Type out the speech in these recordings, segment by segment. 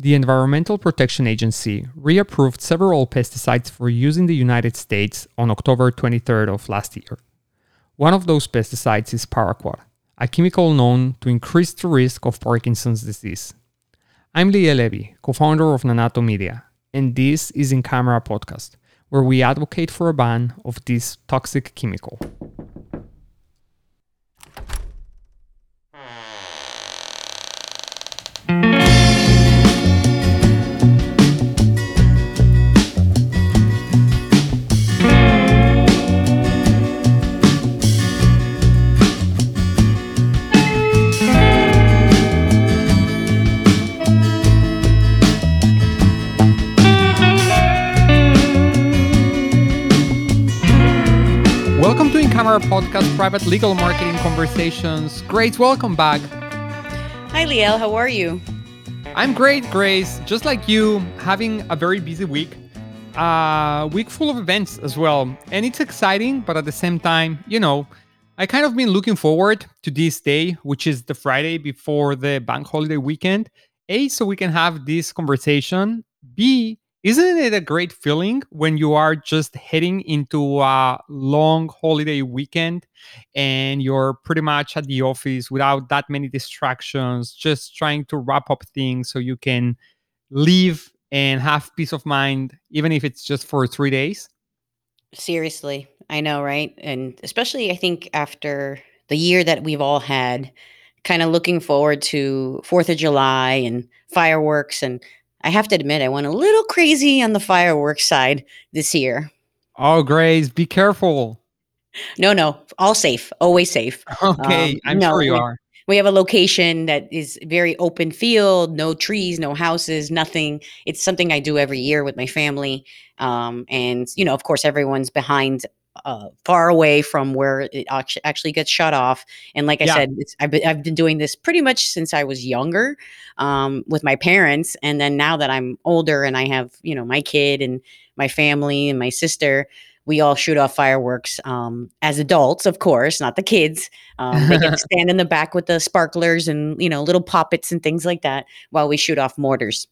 the Environmental Protection Agency reapproved several pesticides for use in the United States on October 23rd of last year. One of those pesticides is paraquat, a chemical known to increase the risk of Parkinson's disease. I'm Liel Levy, co-founder of Nanato Media, and this is In Camera podcast, where we advocate for a ban of this toxic chemical. Welcome to In Camera Podcast, private legal marketing conversations. Grace, welcome back. Hi, Liel. How are you? I'm great, Grace. Just like you, having a very busy week. A uh, week full of events as well. And it's exciting, but at the same time, you know, I kind of been looking forward to this day, which is the Friday before the bank holiday weekend. A, so we can have this conversation. B, isn't it a great feeling when you are just heading into a long holiday weekend and you're pretty much at the office without that many distractions, just trying to wrap up things so you can leave and have peace of mind, even if it's just for three days? Seriously, I know, right? And especially, I think after the year that we've all had, kind of looking forward to Fourth of July and fireworks and I have to admit, I went a little crazy on the fireworks side this year. Oh, Grace, be careful. No, no, all safe, always safe. Okay, um, I'm no, sure you we, are. We have a location that is very open field, no trees, no houses, nothing. It's something I do every year with my family. Um, and, you know, of course, everyone's behind uh, far away from where it actually gets shut off. And like I yeah. said, I've, been, I've been doing this pretty much since I was younger um, with my parents. And then now that I'm older and I have, you know, my kid and my family and my sister, we all shoot off fireworks um, as adults, of course, not the kids. Um, they to stand in the back with the sparklers and, you know, little poppets and things like that while we shoot off mortars.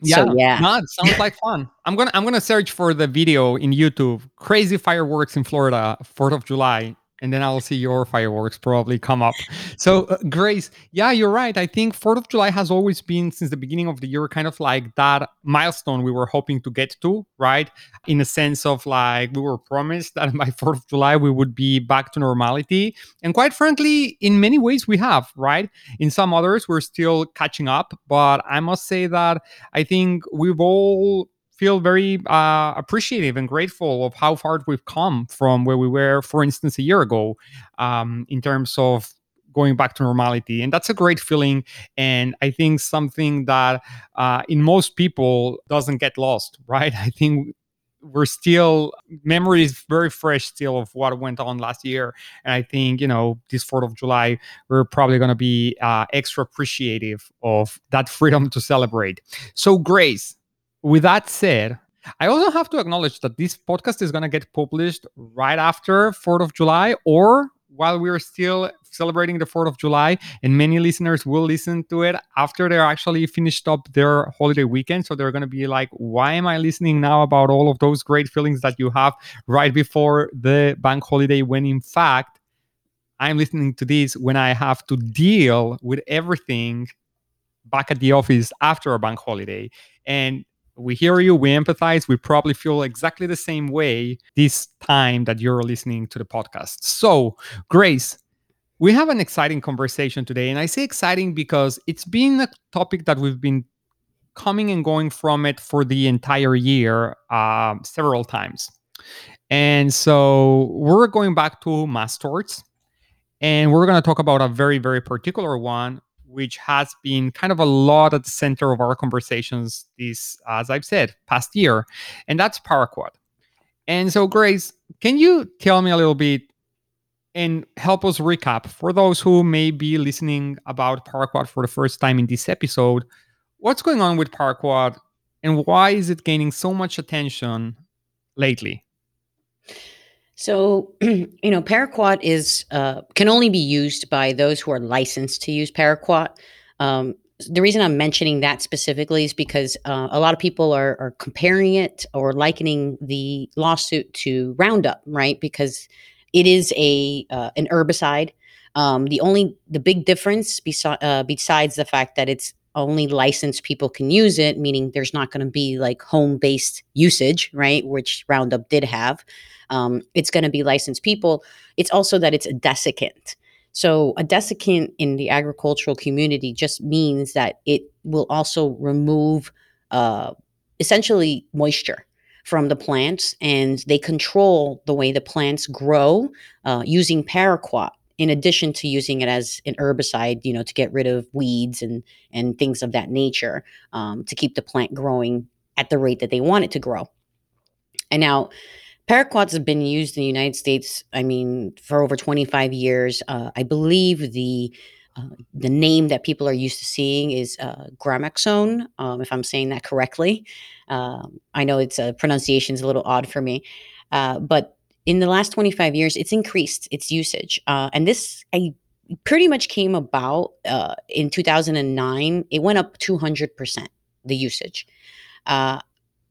Yeah, so, yeah. No, it sounds like fun. I'm gonna I'm gonna search for the video in YouTube. Crazy fireworks in Florida, Fourth of July, and then I'll see your fireworks probably come up. So, uh, Grace, yeah, you're right. I think Fourth of July has always been since the beginning of the year kind of like that milestone we were hoping to get to, right? In a sense of like we were promised that by Fourth of July we would be back to normality, and quite frankly, in many ways we have, right? In some others we're still catching up, but I must say that I think we've all feel very uh, appreciative and grateful of how far we've come from where we were, for instance, a year ago, um, in terms of going back to normality. And that's a great feeling. And I think something that uh, in most people doesn't get lost, right? I think we're still memory is very fresh still of what went on last year and i think you know this 4th of july we're probably going to be uh, extra appreciative of that freedom to celebrate so grace with that said, I also have to acknowledge that this podcast is going to get published right after 4th of July or while we're still celebrating the 4th of July. And many listeners will listen to it after they're actually finished up their holiday weekend. So they're going to be like, why am I listening now about all of those great feelings that you have right before the bank holiday when in fact, I'm listening to this when I have to deal with everything back at the office after a bank holiday. And we hear you, we empathize, we probably feel exactly the same way this time that you're listening to the podcast. So, Grace, we have an exciting conversation today. And I say exciting because it's been a topic that we've been coming and going from it for the entire year uh, several times. And so we're going back to mass torts and we're going to talk about a very, very particular one, which has been kind of a lot at the center of our conversations this, as I've said, past year, and that's paraquat. And so, Grace, can you tell me a little bit and help us recap for those who may be listening about paraquat for the first time in this episode? What's going on with paraquat, and why is it gaining so much attention lately? So, you know, paraquat is uh, can only be used by those who are licensed to use paraquat. Um, the reason I'm mentioning that specifically is because uh, a lot of people are, are comparing it or likening the lawsuit to Roundup, right? Because it is a uh, an herbicide. Um, the only the big difference besi- uh, besides the fact that it's only licensed people can use it, meaning there's not going to be like home based usage, right? Which Roundup did have. Um, it's going to be licensed people. It's also that it's a desiccant. So, a desiccant in the agricultural community just means that it will also remove uh, essentially moisture from the plants and they control the way the plants grow uh, using paraquat in addition to using it as an herbicide you know to get rid of weeds and and things of that nature um, to keep the plant growing at the rate that they want it to grow and now Paraquats have been used in the United States, I mean, for over 25 years. Uh, I believe the uh, the name that people are used to seeing is uh, Gramoxone, um, if I'm saying that correctly. Um, I know its uh, pronunciation is a little odd for me, uh, but in the last 25 years, it's increased its usage. Uh, and this I pretty much came about uh, in 2009. It went up 200%, the usage. Uh,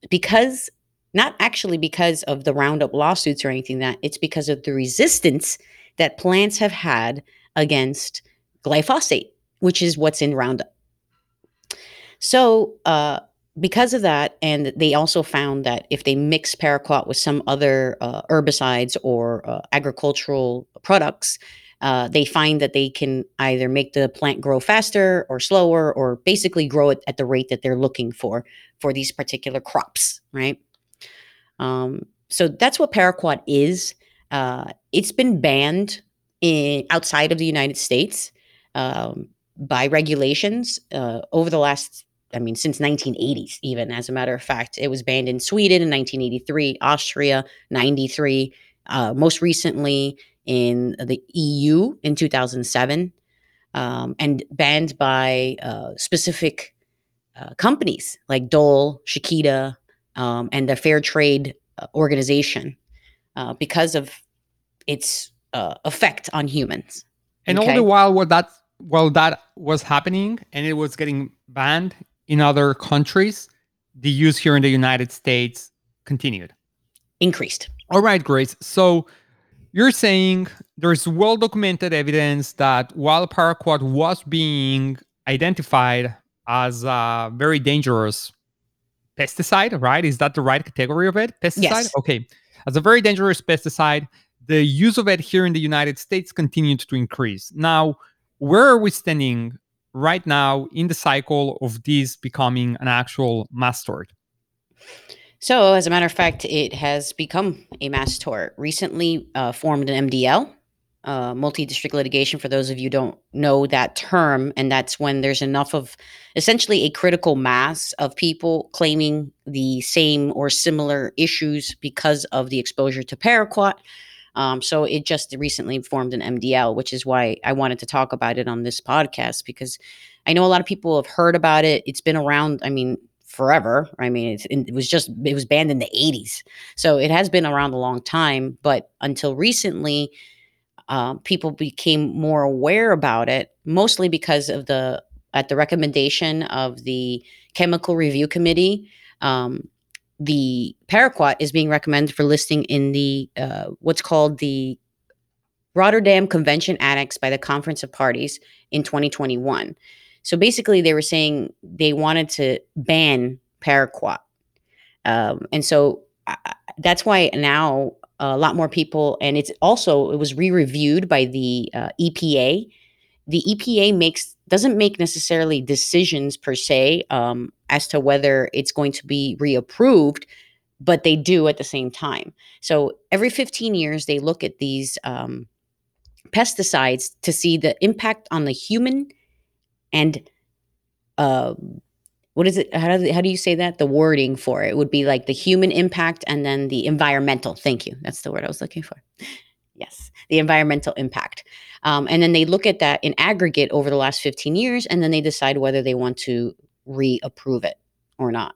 because not actually because of the Roundup lawsuits or anything that it's because of the resistance that plants have had against glyphosate, which is what's in Roundup. So, uh, because of that, and they also found that if they mix paraquat with some other uh, herbicides or uh, agricultural products, uh, they find that they can either make the plant grow faster or slower, or basically grow it at the rate that they're looking for for these particular crops, right? Um, so that's what paraquat is. Uh, it's been banned in, outside of the United States um, by regulations uh, over the last, I mean, since 1980s, even as a matter of fact. It was banned in Sweden in 1983, Austria, 93, uh, most recently in the EU in 2007, um, and banned by uh, specific uh, companies like Dole, Chiquita, um, and the Fair Trade uh, Organization uh, because of its uh, effect on humans. And okay? all the while, what that while that was happening and it was getting banned in other countries, the use here in the United States continued, increased. All right, Grace. So you're saying there's well documented evidence that while paraquat was being identified as a very dangerous pesticide, right? Is that the right category of it? Pesticide? Yes. Okay. As a very dangerous pesticide, the use of it here in the United States continued to increase. Now, where are we standing right now in the cycle of this becoming an actual mass tort? So, as a matter of fact, it has become a mass tort. Recently uh, formed an MDL, uh, multi-district litigation for those of you don't know that term and that's when there's enough of essentially a critical mass of people claiming the same or similar issues because of the exposure to paraquat. Um, so it just recently formed an mdl which is why i wanted to talk about it on this podcast because i know a lot of people have heard about it. It's been around i mean forever. I mean it was just it was banned in the 80s so it has been around a long time but until recently uh, people became more aware about it, mostly because of the at the recommendation of the chemical review committee. Um, the paraquat is being recommended for listing in the uh, what's called the Rotterdam Convention Annex by the Conference of Parties in 2021. So basically, they were saying they wanted to ban paraquat, um, and so uh, that's why now a lot more people and it's also it was re-reviewed by the uh, epa the epa makes doesn't make necessarily decisions per se um, as to whether it's going to be reapproved but they do at the same time. So every 15 years they look at these um, pesticides to see the impact on the human and uh, what is it how do, how do you say that? The wording for it would be like the human impact and then the environmental thank you that's the word i was looking for. Yes the environmental impact. Um, and then they look at that in aggregate over the last 15 years and then they decide whether they want to reapprove it or not.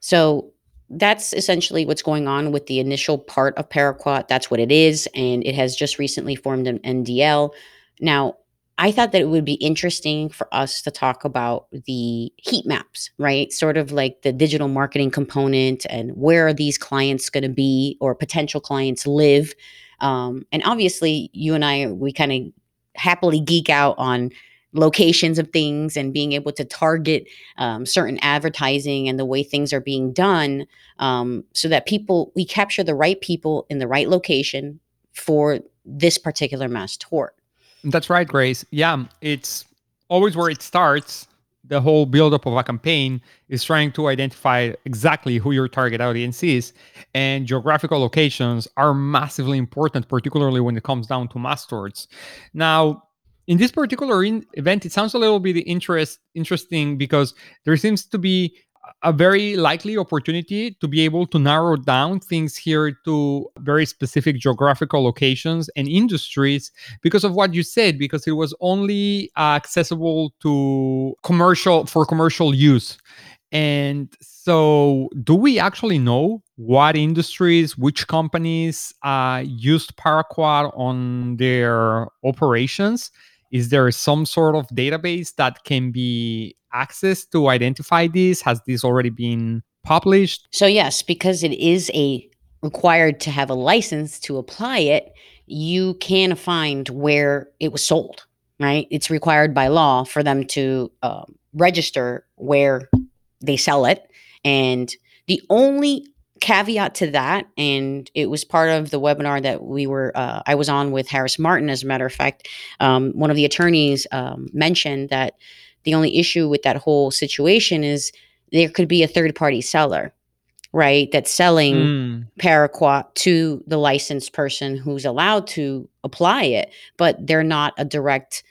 So that's essentially what's going on with the initial part of paraquat. That's what it is and it has just recently formed an MDL now I thought that it would be interesting for us to talk about the heat maps, right? Sort of like the digital marketing component and where are these clients going to be or potential clients live. Um, and obviously, you and I, we kind of happily geek out on locations of things and being able to target um, certain advertising and the way things are being done um, so that people, we capture the right people in the right location for this particular mass tort. That's right, Grace. Yeah, it's always where it starts. The whole buildup of a campaign is trying to identify exactly who your target audience is. And geographical locations are massively important, particularly when it comes down to mass. Now, in this particular in- event, it sounds a little bit interest interesting because there seems to be a very likely opportunity to be able to narrow down things here to very specific geographical locations and industries because of what you said because it was only accessible to commercial for commercial use. And so do we actually know what industries which companies uh, used paraquat on their operations is there some sort of database that can be accessed to identify these? Has this already been published? So yes, because it is a required to have a license to apply it, you can find where it was sold. Right? It's required by law for them to um, register where they sell it, and the only caveat to that and it was part of the webinar that we were uh, i was on with harris martin as a matter of fact um, one of the attorneys um, mentioned that the only issue with that whole situation is there could be a third party seller, right? That's selling mm. paraquat to the licensed person who's allowed to apply it, but they're not a direct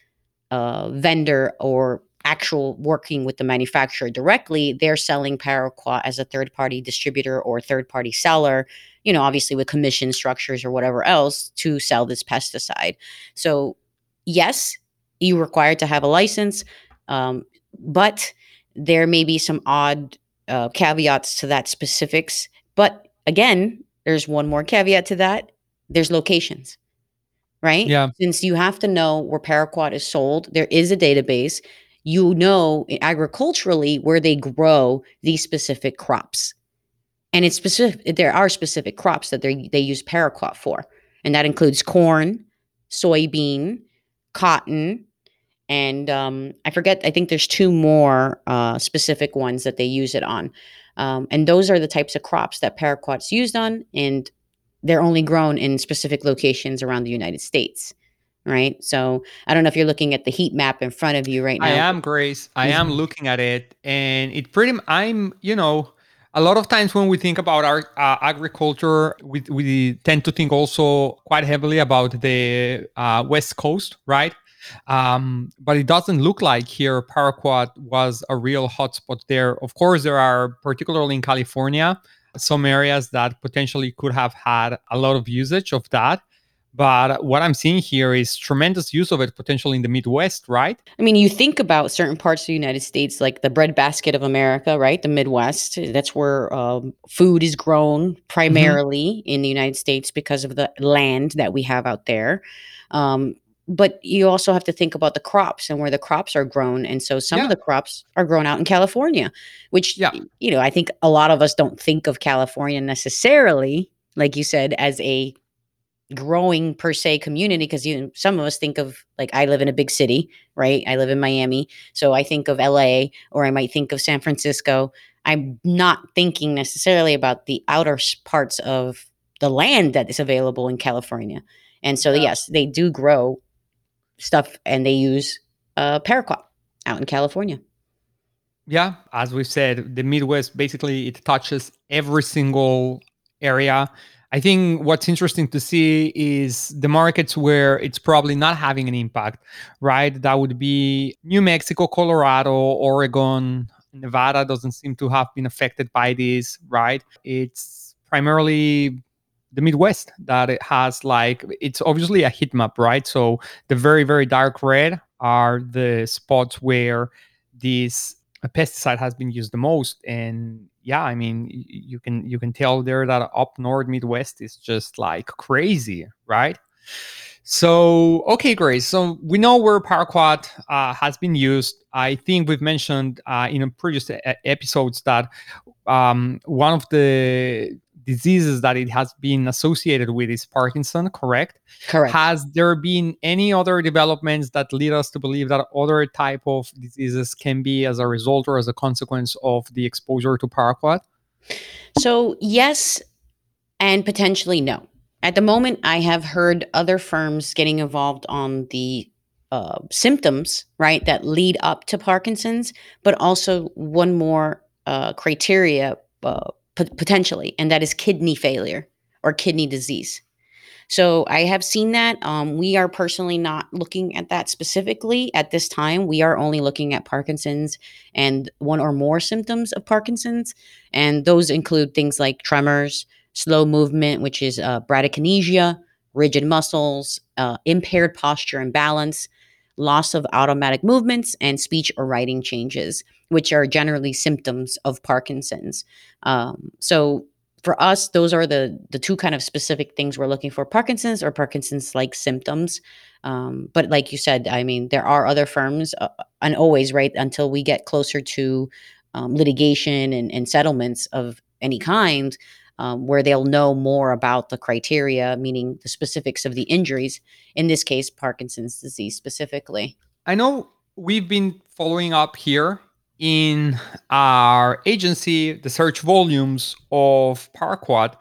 uh, vendor or actual working with the manufacturer directly. They're selling paraquat as a third party distributor or third party seller, you know, obviously with commission structures or whatever else to sell this pesticide. So, yes, you're required to have a license um, but there may be some odd uh, caveats to that specifics. But again, there's one more caveat to that. There's locations, right? Yeah. Since you have to know where paraquat is sold, there is a database. You know agriculturally where they grow these specific crops. And it's specific there are specific crops that they they use paraquat for. And that includes corn, soybean, cotton, and um, I forget. I think there's two more uh, specific ones that they use it on, um, and those are the types of crops that paraquat's used on, and they're only grown in specific locations around the United States. Right. So I don't know if you're looking at the heat map in front of you right now. I am, Grace. I am looking at it, and it pretty. I'm, you know, a lot of times when we think about our uh, agriculture, we, we tend to think also quite heavily about the uh, West Coast, right? Um, but it doesn't look like here Paraquat was a real hotspot there. Of course, there are, particularly in California, some areas that potentially could have had a lot of usage of that. But what I'm seeing here is tremendous use of it potentially in the Midwest, right? I mean, you think about certain parts of the United States, like the breadbasket of America, right? The Midwest. That's where um, food is grown primarily mm-hmm. in the United States because of the land that we have out there. Um, but you also have to think about the crops and where the crops are grown and so some yeah. of the crops are grown out in california which yeah. you know i think a lot of us don't think of california necessarily like you said as a growing per se community because you some of us think of like i live in a big city right i live in miami so i think of la or i might think of san francisco i'm not thinking necessarily about the outer parts of the land that is available in california and so yeah. yes they do grow stuff and they use uh, paraquat out in California. Yeah, as we've said, the Midwest basically it touches every single area. I think what's interesting to see is the markets where it's probably not having an impact, right? That would be New Mexico, Colorado, Oregon, Nevada doesn't seem to have been affected by this, right? It's primarily the Midwest that it has like it's obviously a heat map, right? So the very very dark red are the spots where this pesticide has been used the most, and yeah, I mean you can you can tell there that up north Midwest is just like crazy, right? So, okay, Grace. So we know where paraquat uh, has been used. I think we've mentioned uh, in previous episodes that um, one of the diseases that it has been associated with is Parkinson, correct? Correct. Has there been any other developments that lead us to believe that other type of diseases can be as a result or as a consequence of the exposure to paraquat? So, yes, and potentially no. At the moment, I have heard other firms getting involved on the uh, symptoms, right, that lead up to Parkinson's, but also one more uh, criteria uh, potentially, and that is kidney failure or kidney disease. So I have seen that. Um, we are personally not looking at that specifically at this time. We are only looking at Parkinson's and one or more symptoms of Parkinson's, and those include things like tremors, slow movement, which is uh, bradykinesia, rigid muscles, uh, impaired posture and balance, loss of automatic movements, and speech or writing changes, which are generally symptoms of Parkinson's. Um, so for us, those are the the two kind of specific things we're looking for: Parkinson's or Parkinson's-like symptoms. Um, but like you said, I mean, there are other firms, uh, and always right until we get closer to um, litigation and, and settlements of any kind um, where they'll know more about the criteria, meaning the specifics of the injuries, in this case, Parkinson's disease specifically. I know we've been following up here in our agency the search volumes of Paraquat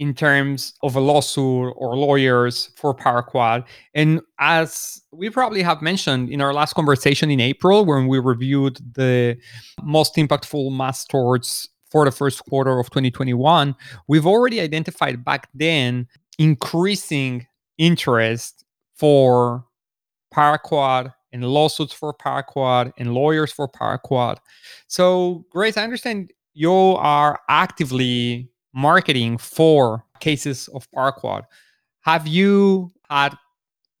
in terms of a lawsuit or lawyers for Paraquat. And as we probably have mentioned in our last conversation in April, when we reviewed the most impactful mass torts for the first quarter of 2021, we've already identified back then increasing interest for paraquat and lawsuits for paraquat and lawyers for paraquat. So, Grace, I understand you are actively marketing for cases of paraquat. Have you had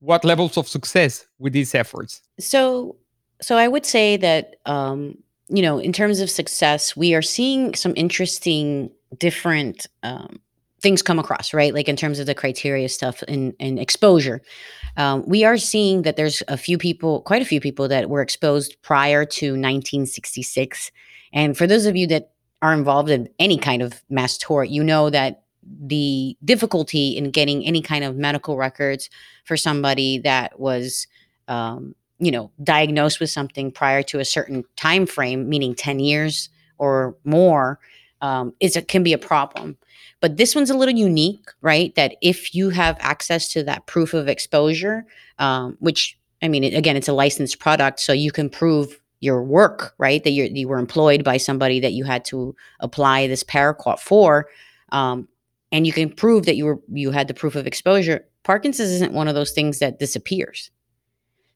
what levels of success with these efforts? So, so I would say that um, you know, in terms of success, we are seeing some interesting different um, things come across, right? Like in terms of the criteria stuff and, and exposure. Um, we are seeing that there's a few people, quite a few people that were exposed prior to 1966. And for those of you that are involved in any kind of mass tort, you know that the difficulty in getting any kind of medical records for somebody that was um, you know diagnosed with something prior to a certain time frame meaning 10 years or more um, is it can be a problem. But this one's a little unique right? That if you have access to that proof of exposure um, which i mean again it's a licensed product so you can prove your work right? That you were employed by somebody that you had to apply this paraquat for um, and you can prove that you were you had the proof of exposure. Parkinson's isn't one of those things that disappears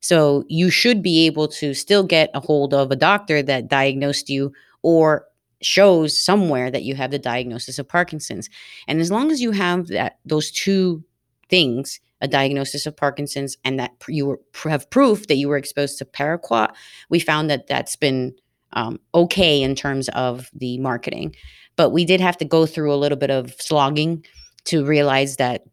so you should be able to still get a hold of a doctor that diagnosed you or shows somewhere that you have the diagnosis of Parkinson's. And as long as you have that those two things, a diagnosis of Parkinson's and that you were, have proof that you were exposed to paraquat, we found that that's been um, okay in terms of the marketing. But we did have to go through a little bit of slogging to realize that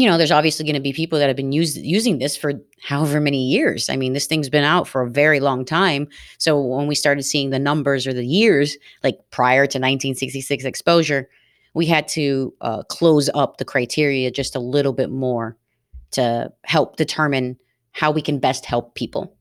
you know, there's obviously going to be people that have been use, using this for however many years. I mean, this thing's been out for a very long time. So when we started seeing the numbers or the years, like prior to 1966 exposure, we had to uh, close up the criteria just a little bit more to help determine how we can best help people.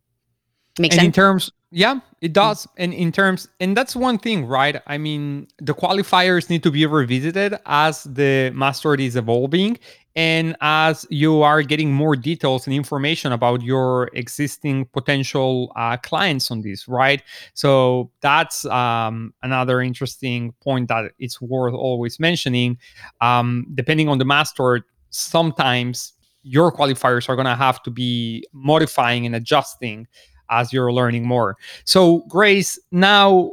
Make and sense? in terms, yeah, it does. And in terms, and that's one thing, right? I mean, the qualifiers need to be revisited as the mass tort is evolving and as you are getting more details and information about your existing potential uh, clients on this, right? So that's um, another interesting point that it's worth always mentioning. Um, depending on the mass tort, sometimes your qualifiers are going to have to be modifying and adjusting as you're learning more. So, Grace, now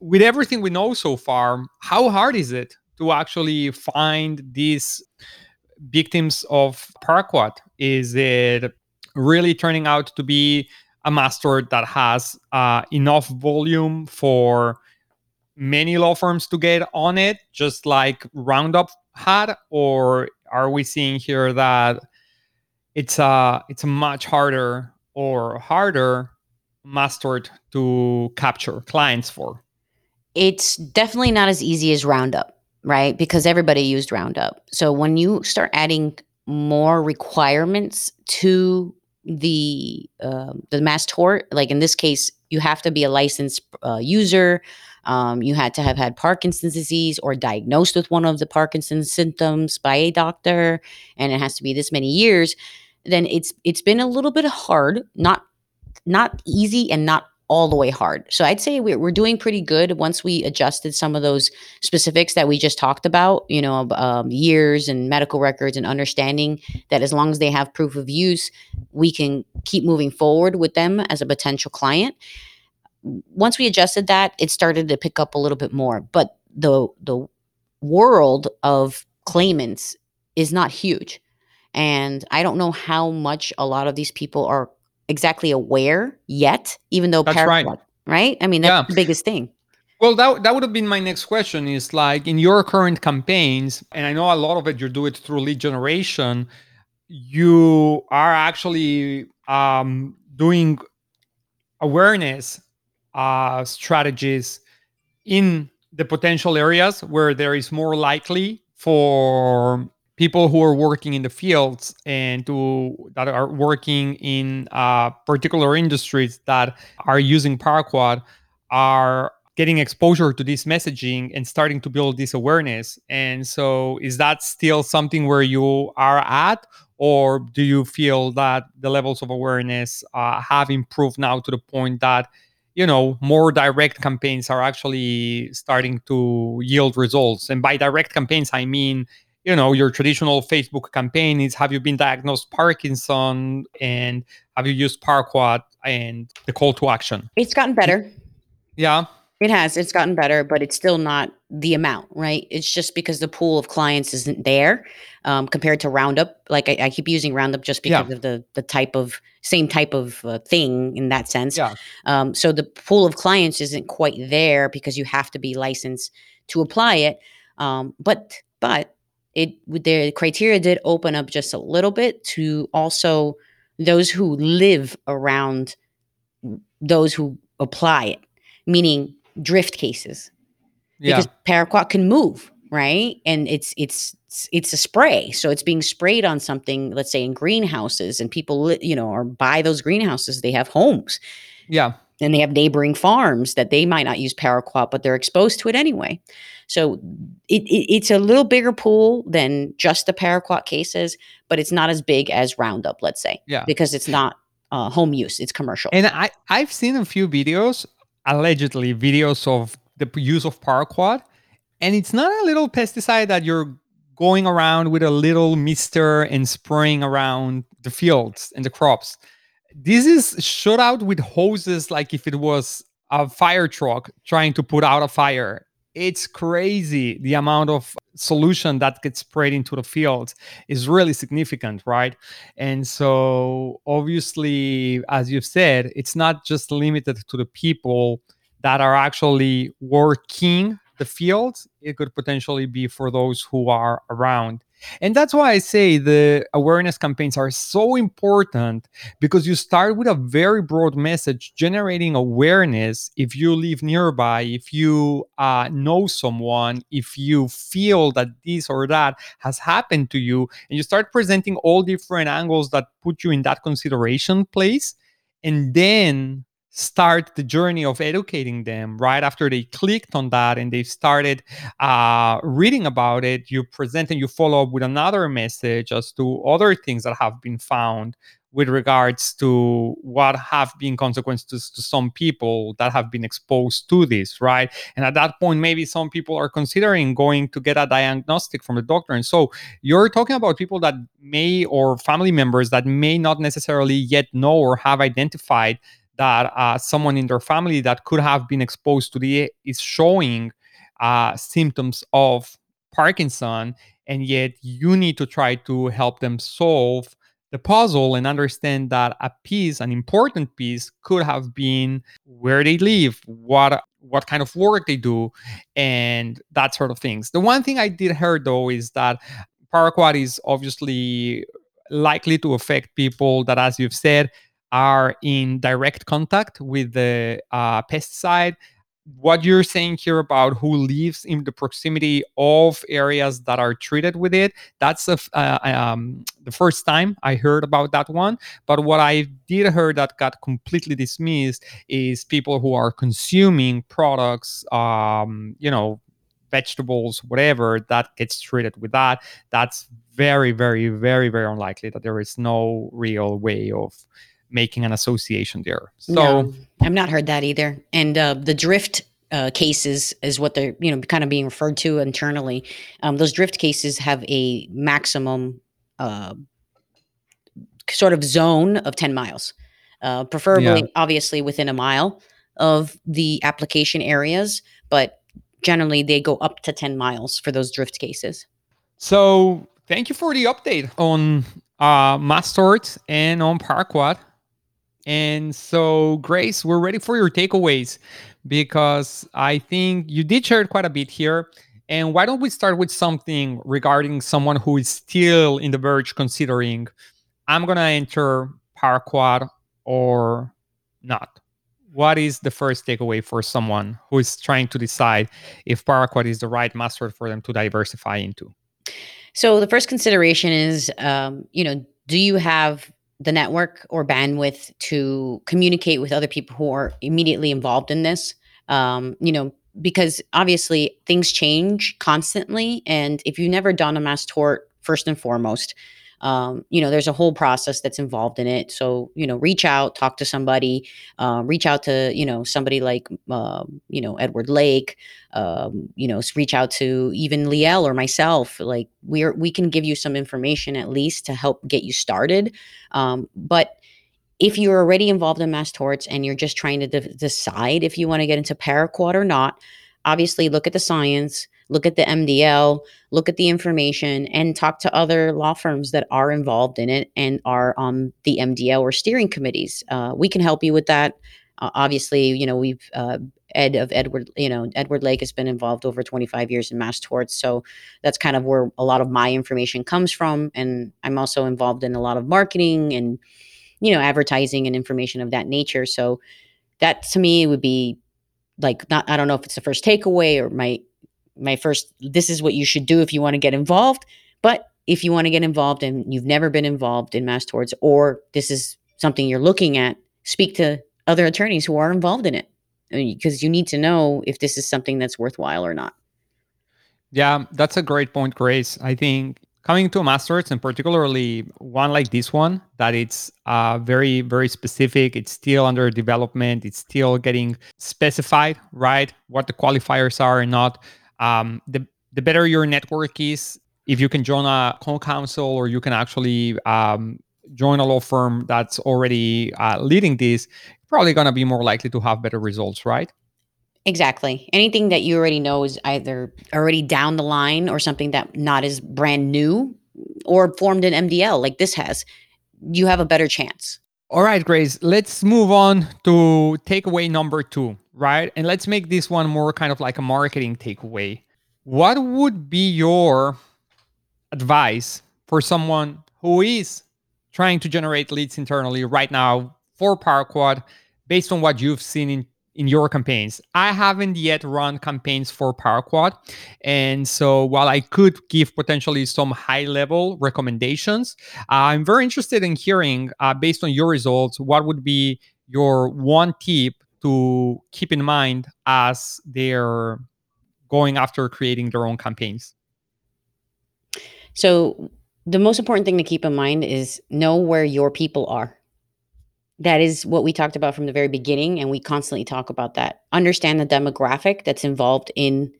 with everything we know so far, how hard is it to actually find these victims of paraquat? Is it really turning out to be a mass tort that has uh, enough volume for many law firms to get on it, just like Roundup had? Or are we seeing here that it's a it's a much harder or harder mass tort to capture clients for. It's definitely not as easy as Roundup, right? Because everybody used Roundup. So when you start adding more requirements to the uh, the mass tort, like in this case, you have to be a licensed uh, user. Um, you had to have had Parkinson's disease or diagnosed with one of the Parkinson's symptoms by a doctor, and it has to be this many years. Then it's it's been a little bit hard, not not easy, and not all the way hard. So I'd say we're, we're doing pretty good once we adjusted some of those specifics that we just talked about, you know, um, years and medical records and understanding that as long as they have proof of use, we can keep moving forward with them as a potential client. Once we adjusted that, it started to pick up a little bit more. But the the world of claimants is not huge. And I don't know how much a lot of these people are exactly aware yet, even though that's right. right? I mean, that's yeah. the biggest thing. Well, that, that would have been my next question is like in your current campaigns, and I know a lot of it you do it through lead generation, you are actually um, doing awareness uh, strategies in the potential areas where there is more likely for people who are working in the fields and to that are working in uh, particular industries that are using paraquat are getting exposure to this messaging and starting to build this awareness. And so is that still something where you are at or do you feel that the levels of awareness uh, have improved now to the point that you know more direct campaigns are actually starting to yield results? And by direct campaigns i mean you know your traditional facebook campaign is have you been diagnosed parkinson? And have you used paraquat and the call to action? It's gotten better. Yeah. It has. It's gotten better but it's still not the amount right? It's just because the pool of clients isn't there um, compared to roundup. Like I, I, keep using roundup just because yeah. of the the type of same type of uh, thing in that sense. Yeah. Um, so the pool of clients isn't quite there because you have to be licensed to apply it. Um, but but it would the criteria did open up just a little bit to also those who live around those who apply it, meaning drift cases. Yeah. Because paraquat can move, right? And it's it's it's a spray, so it's being sprayed on something. Let's say in greenhouses, and people, you know, are by those greenhouses. They have homes. Yeah and they have neighboring farms that they might not use paraquat, but they're exposed to it anyway. So it, it, it's a little bigger pool than just the paraquat cases, but it's not as big as Roundup, let's say, yeah, because it's not uh, home use; it's commercial. And I I've seen a few videos, allegedly videos of the use of paraquat, and it's not a little pesticide that you're going around with a little mister and spraying around the fields and the crops this is shot out with hoses like if it was a fire truck trying to put out a fire. It's crazy the amount of solution that gets sprayed into the field is really significant, right? And so, obviously, as you've said, it's not just limited to the people that are actually working the field, it could potentially be for those who are around. And that's why I say the awareness campaigns are so important because you start with a very broad message, generating awareness. If you live nearby, if you uh, know someone, if you feel that this or that has happened to you, and you start presenting all different angles that put you in that consideration place, and then start the journey of educating them. Right after they clicked on that and they've started uh, reading about it you present and you follow up with another message as to other things that have been found with regards to what have been consequences to some people that have been exposed to this right? And at that point maybe some people are considering going to get a diagnostic from the doctor. And so you're talking about people that may or family members that may not necessarily yet know or have identified that uh, someone in their family that could have been exposed to the is showing uh, symptoms of Parkinson, and yet you need to try to help them solve the puzzle and understand that a piece, an important piece, could have been where they live, what what kind of work they do, and that sort of things. The one thing I did hear though is that paraquat is obviously likely to affect people that, as you've said, are in direct contact with the uh, pesticide. What you're saying here about who lives in the proximity of areas that are treated with it that's a, uh, um, the first time i heard about that one. But what i did hear that got completely dismissed is people who are consuming products um, you know vegetables whatever that gets treated with that. That's very very very very unlikely that there is no real way of making an association there. So no, I've not heard that either. And uh, the drift uh, cases is what they're you know kind of being referred to internally. Um, those drift cases have a maximum uh, sort of zone of ten miles, uh, preferably yeah. obviously within a mile of the application areas, but generally they go up to ten miles for those drift cases. So thank you for the update on uh, mass tort and on Paraquat. And so, Grace, we're ready for your takeaways because I think you did share quite a bit here. And why don't we start with something regarding someone who is still in the verge considering I'm going to enter Paraquat or not? What is the first takeaway for someone who is trying to decide if Paraquat is the right mass tort for them to diversify into? So the first consideration is, um, you know, do you have the network or bandwidth to communicate with other people who are immediately involved in this. Um, you know, because obviously things change constantly. And if you've never done a mass tort, first and foremost, um, you know, there's a whole process that's involved in it. So, you know, reach out, talk to somebody, uh, reach out to, you know, somebody like, uh, you know, Edward Lake, um, you know, reach out to even Liel or myself. Like we're, we can give you some information at least to help get you started. Um, but if you're already involved in mass torts and you're just trying to de- decide if you want to get into paraquat or not, obviously look at the science, look at the MDL, look at the information, and talk to other law firms that are involved in it and are on the MDL or steering committees. Uh, we can help you with that. Uh, obviously, you know we've uh, Ed of Edward, you know Edward Lake has been involved over 25 years in mass torts, so that's kind of where a lot of my information comes from. And I'm also involved in a lot of marketing and you know advertising and information of that nature. So that to me would be like not I don't know if it's the first takeaway or my my first this is what you should do if you want to get involved. But if you want to get involved and you've never been involved in mass torts or this is something you're looking at speak to other attorneys who are involved in it. Because you need to know if this is something that's worthwhile or not. Yeah that's a great point grace. I think coming to a mass torts and particularly one like this one that it's uh, very very specific it's still under development it's still getting specified right what the qualifiers are and not um, the the better your network is, if you can join a co-counsel or you can actually um, join a law firm that's already uh, leading this, probably going to be more likely to have better results, right? Exactly. Anything that you already know is either already down the line or something that not is brand new or formed in MDL like this has, you have a better chance. All right, Grace, let's move on to takeaway number two, right? And let's make this one more kind of like a marketing takeaway. What would be your advice for someone who is trying to generate leads internally right now for Paraquat based on what you've seen in in your campaigns. I haven't yet run campaigns for Paraquat. And so while I could give potentially some high level recommendations, I'm very interested in hearing, uh, based on your results, what would be your one tip to keep in mind as they're going after creating their own campaigns? So, the most important thing to keep in mind is know where your people are that is what we talked about from the very beginning and we constantly talk about that. Understand the demographic that's involved in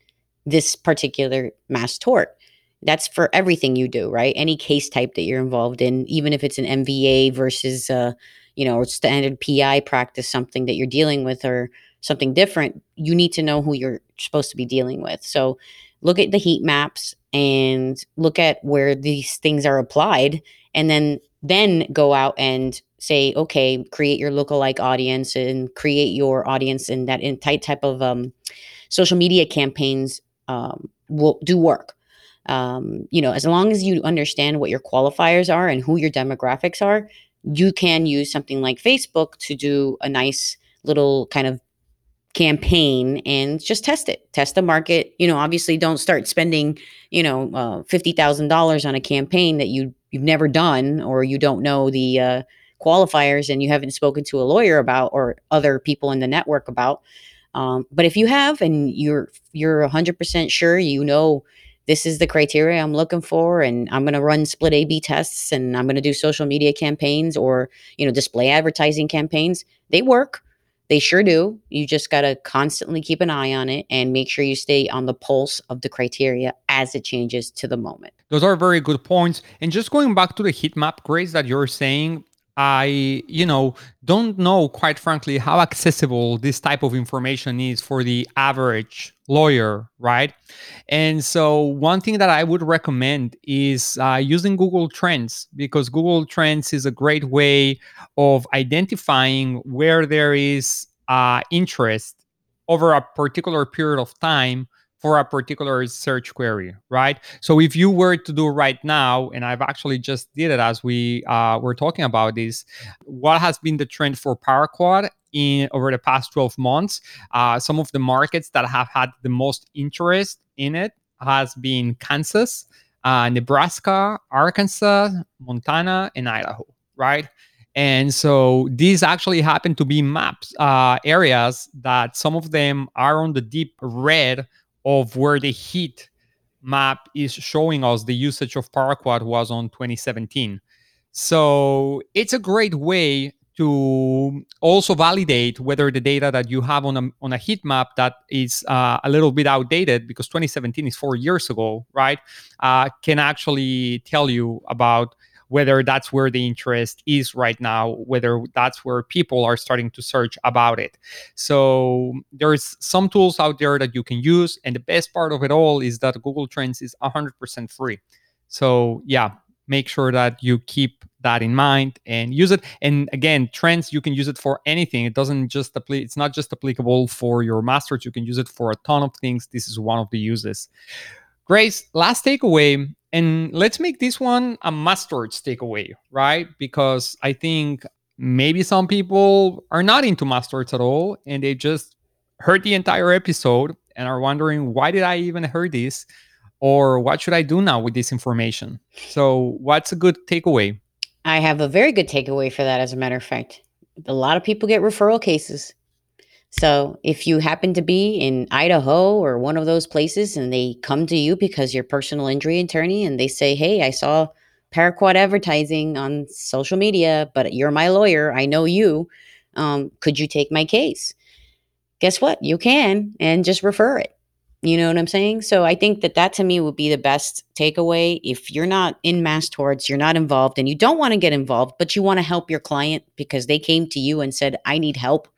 this particular mass tort. That's for everything you do right? Any case type that you're involved in even if it's an mva versus uh you know standard pi practice something that you're dealing with or something different you need to know who you're supposed to be dealing with. So look at the heat maps and look at where these things are applied and then then go out and say, okay, create your lookalike audience and create your audience in that in tight type of um, social media campaigns um, will do work. um, you know, as long as you understand what your qualifiers are and who your demographics are, you can use something like Facebook to do a nice little kind of campaign and just test it test the market you know obviously don't start spending you know uh, $50000 on a campaign that you you've never done or you don't know the uh, qualifiers and you haven't spoken to a lawyer about or other people in the network about um, but if you have and you're you're 100% sure you know this is the criteria I'm looking for and I'm going to run split A B tests and I'm going to do social media campaigns or you know display advertising campaigns they work they sure do. You just got to constantly keep an eye on it and make sure you stay on the pulse of the criteria as it changes to the moment. Those are very good points. And just going back to the heat map, Grace, that you're saying, I, you know, don't know quite frankly how accessible this type of information is for the average lawyer, right? And so, one thing that I would recommend is uh, using Google Trends because Google Trends is a great way of identifying where there is uh, interest over a particular period of time for a particular search query, right? So if you were to do right now, and I've actually just did it as we uh, were talking about this, what has been the trend for Paraquat in over the past 12 months? Uh, some of the markets that have had the most interest in it has been Kansas, uh, Nebraska, Arkansas, Montana, and Idaho, right? And so these actually happen to be maps, uh, areas that some of them are on the deep red of where the heat map is showing us the usage of Paraquat was on 2017. So it's a great way to also validate whether the data that you have on a, on a heat map that is uh, a little bit outdated because 2017 is four years ago, right? Uh, can actually tell you about whether that's where the interest is right now, whether that's where people are starting to search about it. So there's some tools out there that you can use. And the best part of it all is that Google Trends is 100% free. So yeah, make sure that you keep that in mind and use it and again trends you can use it for anything it doesn't just apply it's not just applicable for your mass torts you can use it for a ton of things this is one of the uses grace last takeaway and let's make this one a mass torts takeaway, right? Because I think maybe some people are not into mass torts at all and they just heard the entire episode and are wondering why did I even hear this or what should I do now with this information? So, what's a good takeaway? I have a very good takeaway for that as a matter of fact. A lot of people get referral cases. So if you happen to be in Idaho or one of those places and they come to you because you're personal injury attorney and they say, Hey, I saw Paraquat advertising on social media, but you're my lawyer. I know you. Um, could you take my case? Guess what? You can and just refer it. You know what I'm saying? So I think that that to me would be the best takeaway. If you're not in mass torts, you're not involved and you don't want to get involved, but you want to help your client because they came to you and said, I need help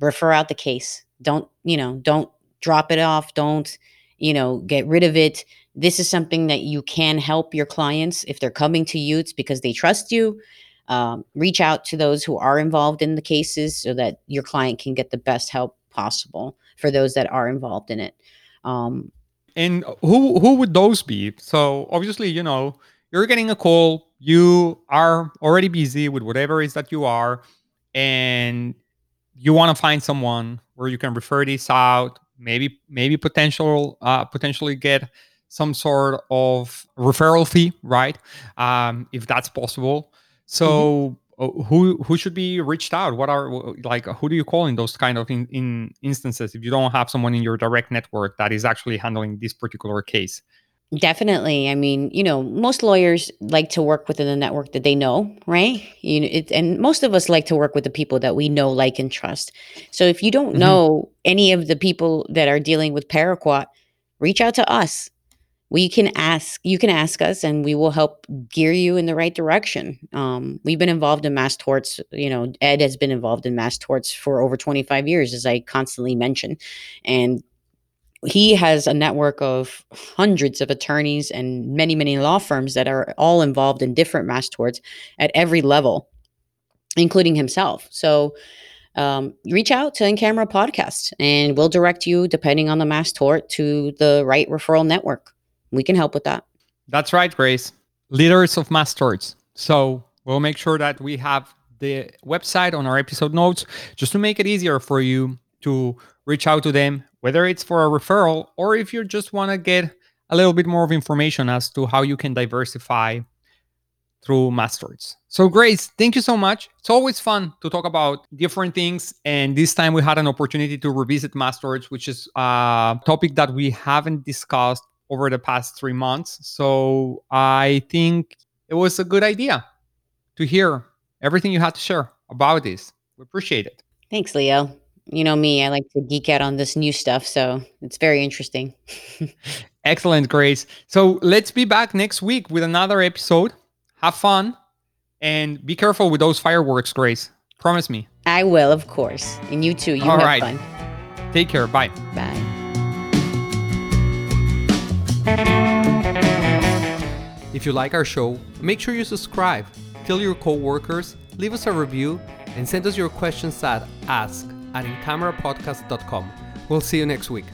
refer out the case. Don't, you know, don't drop it off. Don't, you know, get rid of it. This is something that you can help your clients if they're coming to you. It's because they trust you. Um, reach out to those who are involved in the cases so that your client can get the best help possible for those that are involved in it. Um, and who who would those be? So obviously, you know, you're getting a call. You are already busy with whatever it is that you are, and you want to find someone where you can refer this out, maybe maybe potential uh, potentially get some sort of referral fee, right? Um, if that's possible. So mm-hmm. Uh, who who should be reached out? What are like who do you call in those kind of in, in instances if you don't have someone in your direct network that is actually handling this particular case? Definitely. I mean, you know, most lawyers like to work within the network that they know, right? You know, it, and most of us like to work with the people that we know, like, and trust. So if you don't mm-hmm. know any of the people that are dealing with Paraquat, reach out to us. We can ask, you can ask us, and we will help gear you in the right direction. Um, we've been involved in mass torts. You know, Ed has been involved in mass torts for over 25 years, as I constantly mention. And he has a network of hundreds of attorneys and many, many law firms that are all involved in different mass torts at every level, including himself. So um, reach out to In Camera Podcast and we'll direct you, depending on the mass tort, to the right referral network. we can help with that. That's right, Grace. Leaders of Mass torts. So we'll make sure that we have the website on our episode notes just to make it easier for you to reach out to them, whether it's for a referral or if you just want to get a little bit more of information as to how you can diversify through Mass Torts. So, Grace, thank you so much. It's always fun to talk about different things. And this time we had an opportunity to revisit Mass Torts, which is a topic that we haven't discussed over the past three months. So, I think it was a good idea to hear everything you had to share about this. We appreciate it. Thanks, Leo. You know me, I like to geek out on this new stuff. So, it's very interesting. Excellent, Grace. So, let's be back next week with another episode have fun and be careful with those fireworks, Grace. Promise me. I will, of course. And you too. You All have right. fun. Take care. Bye. Bye. If you like our show, make sure you subscribe, tell your coworkers, leave us a review, and send us your questions at ask at incamerapodcast.com. We'll see you next week.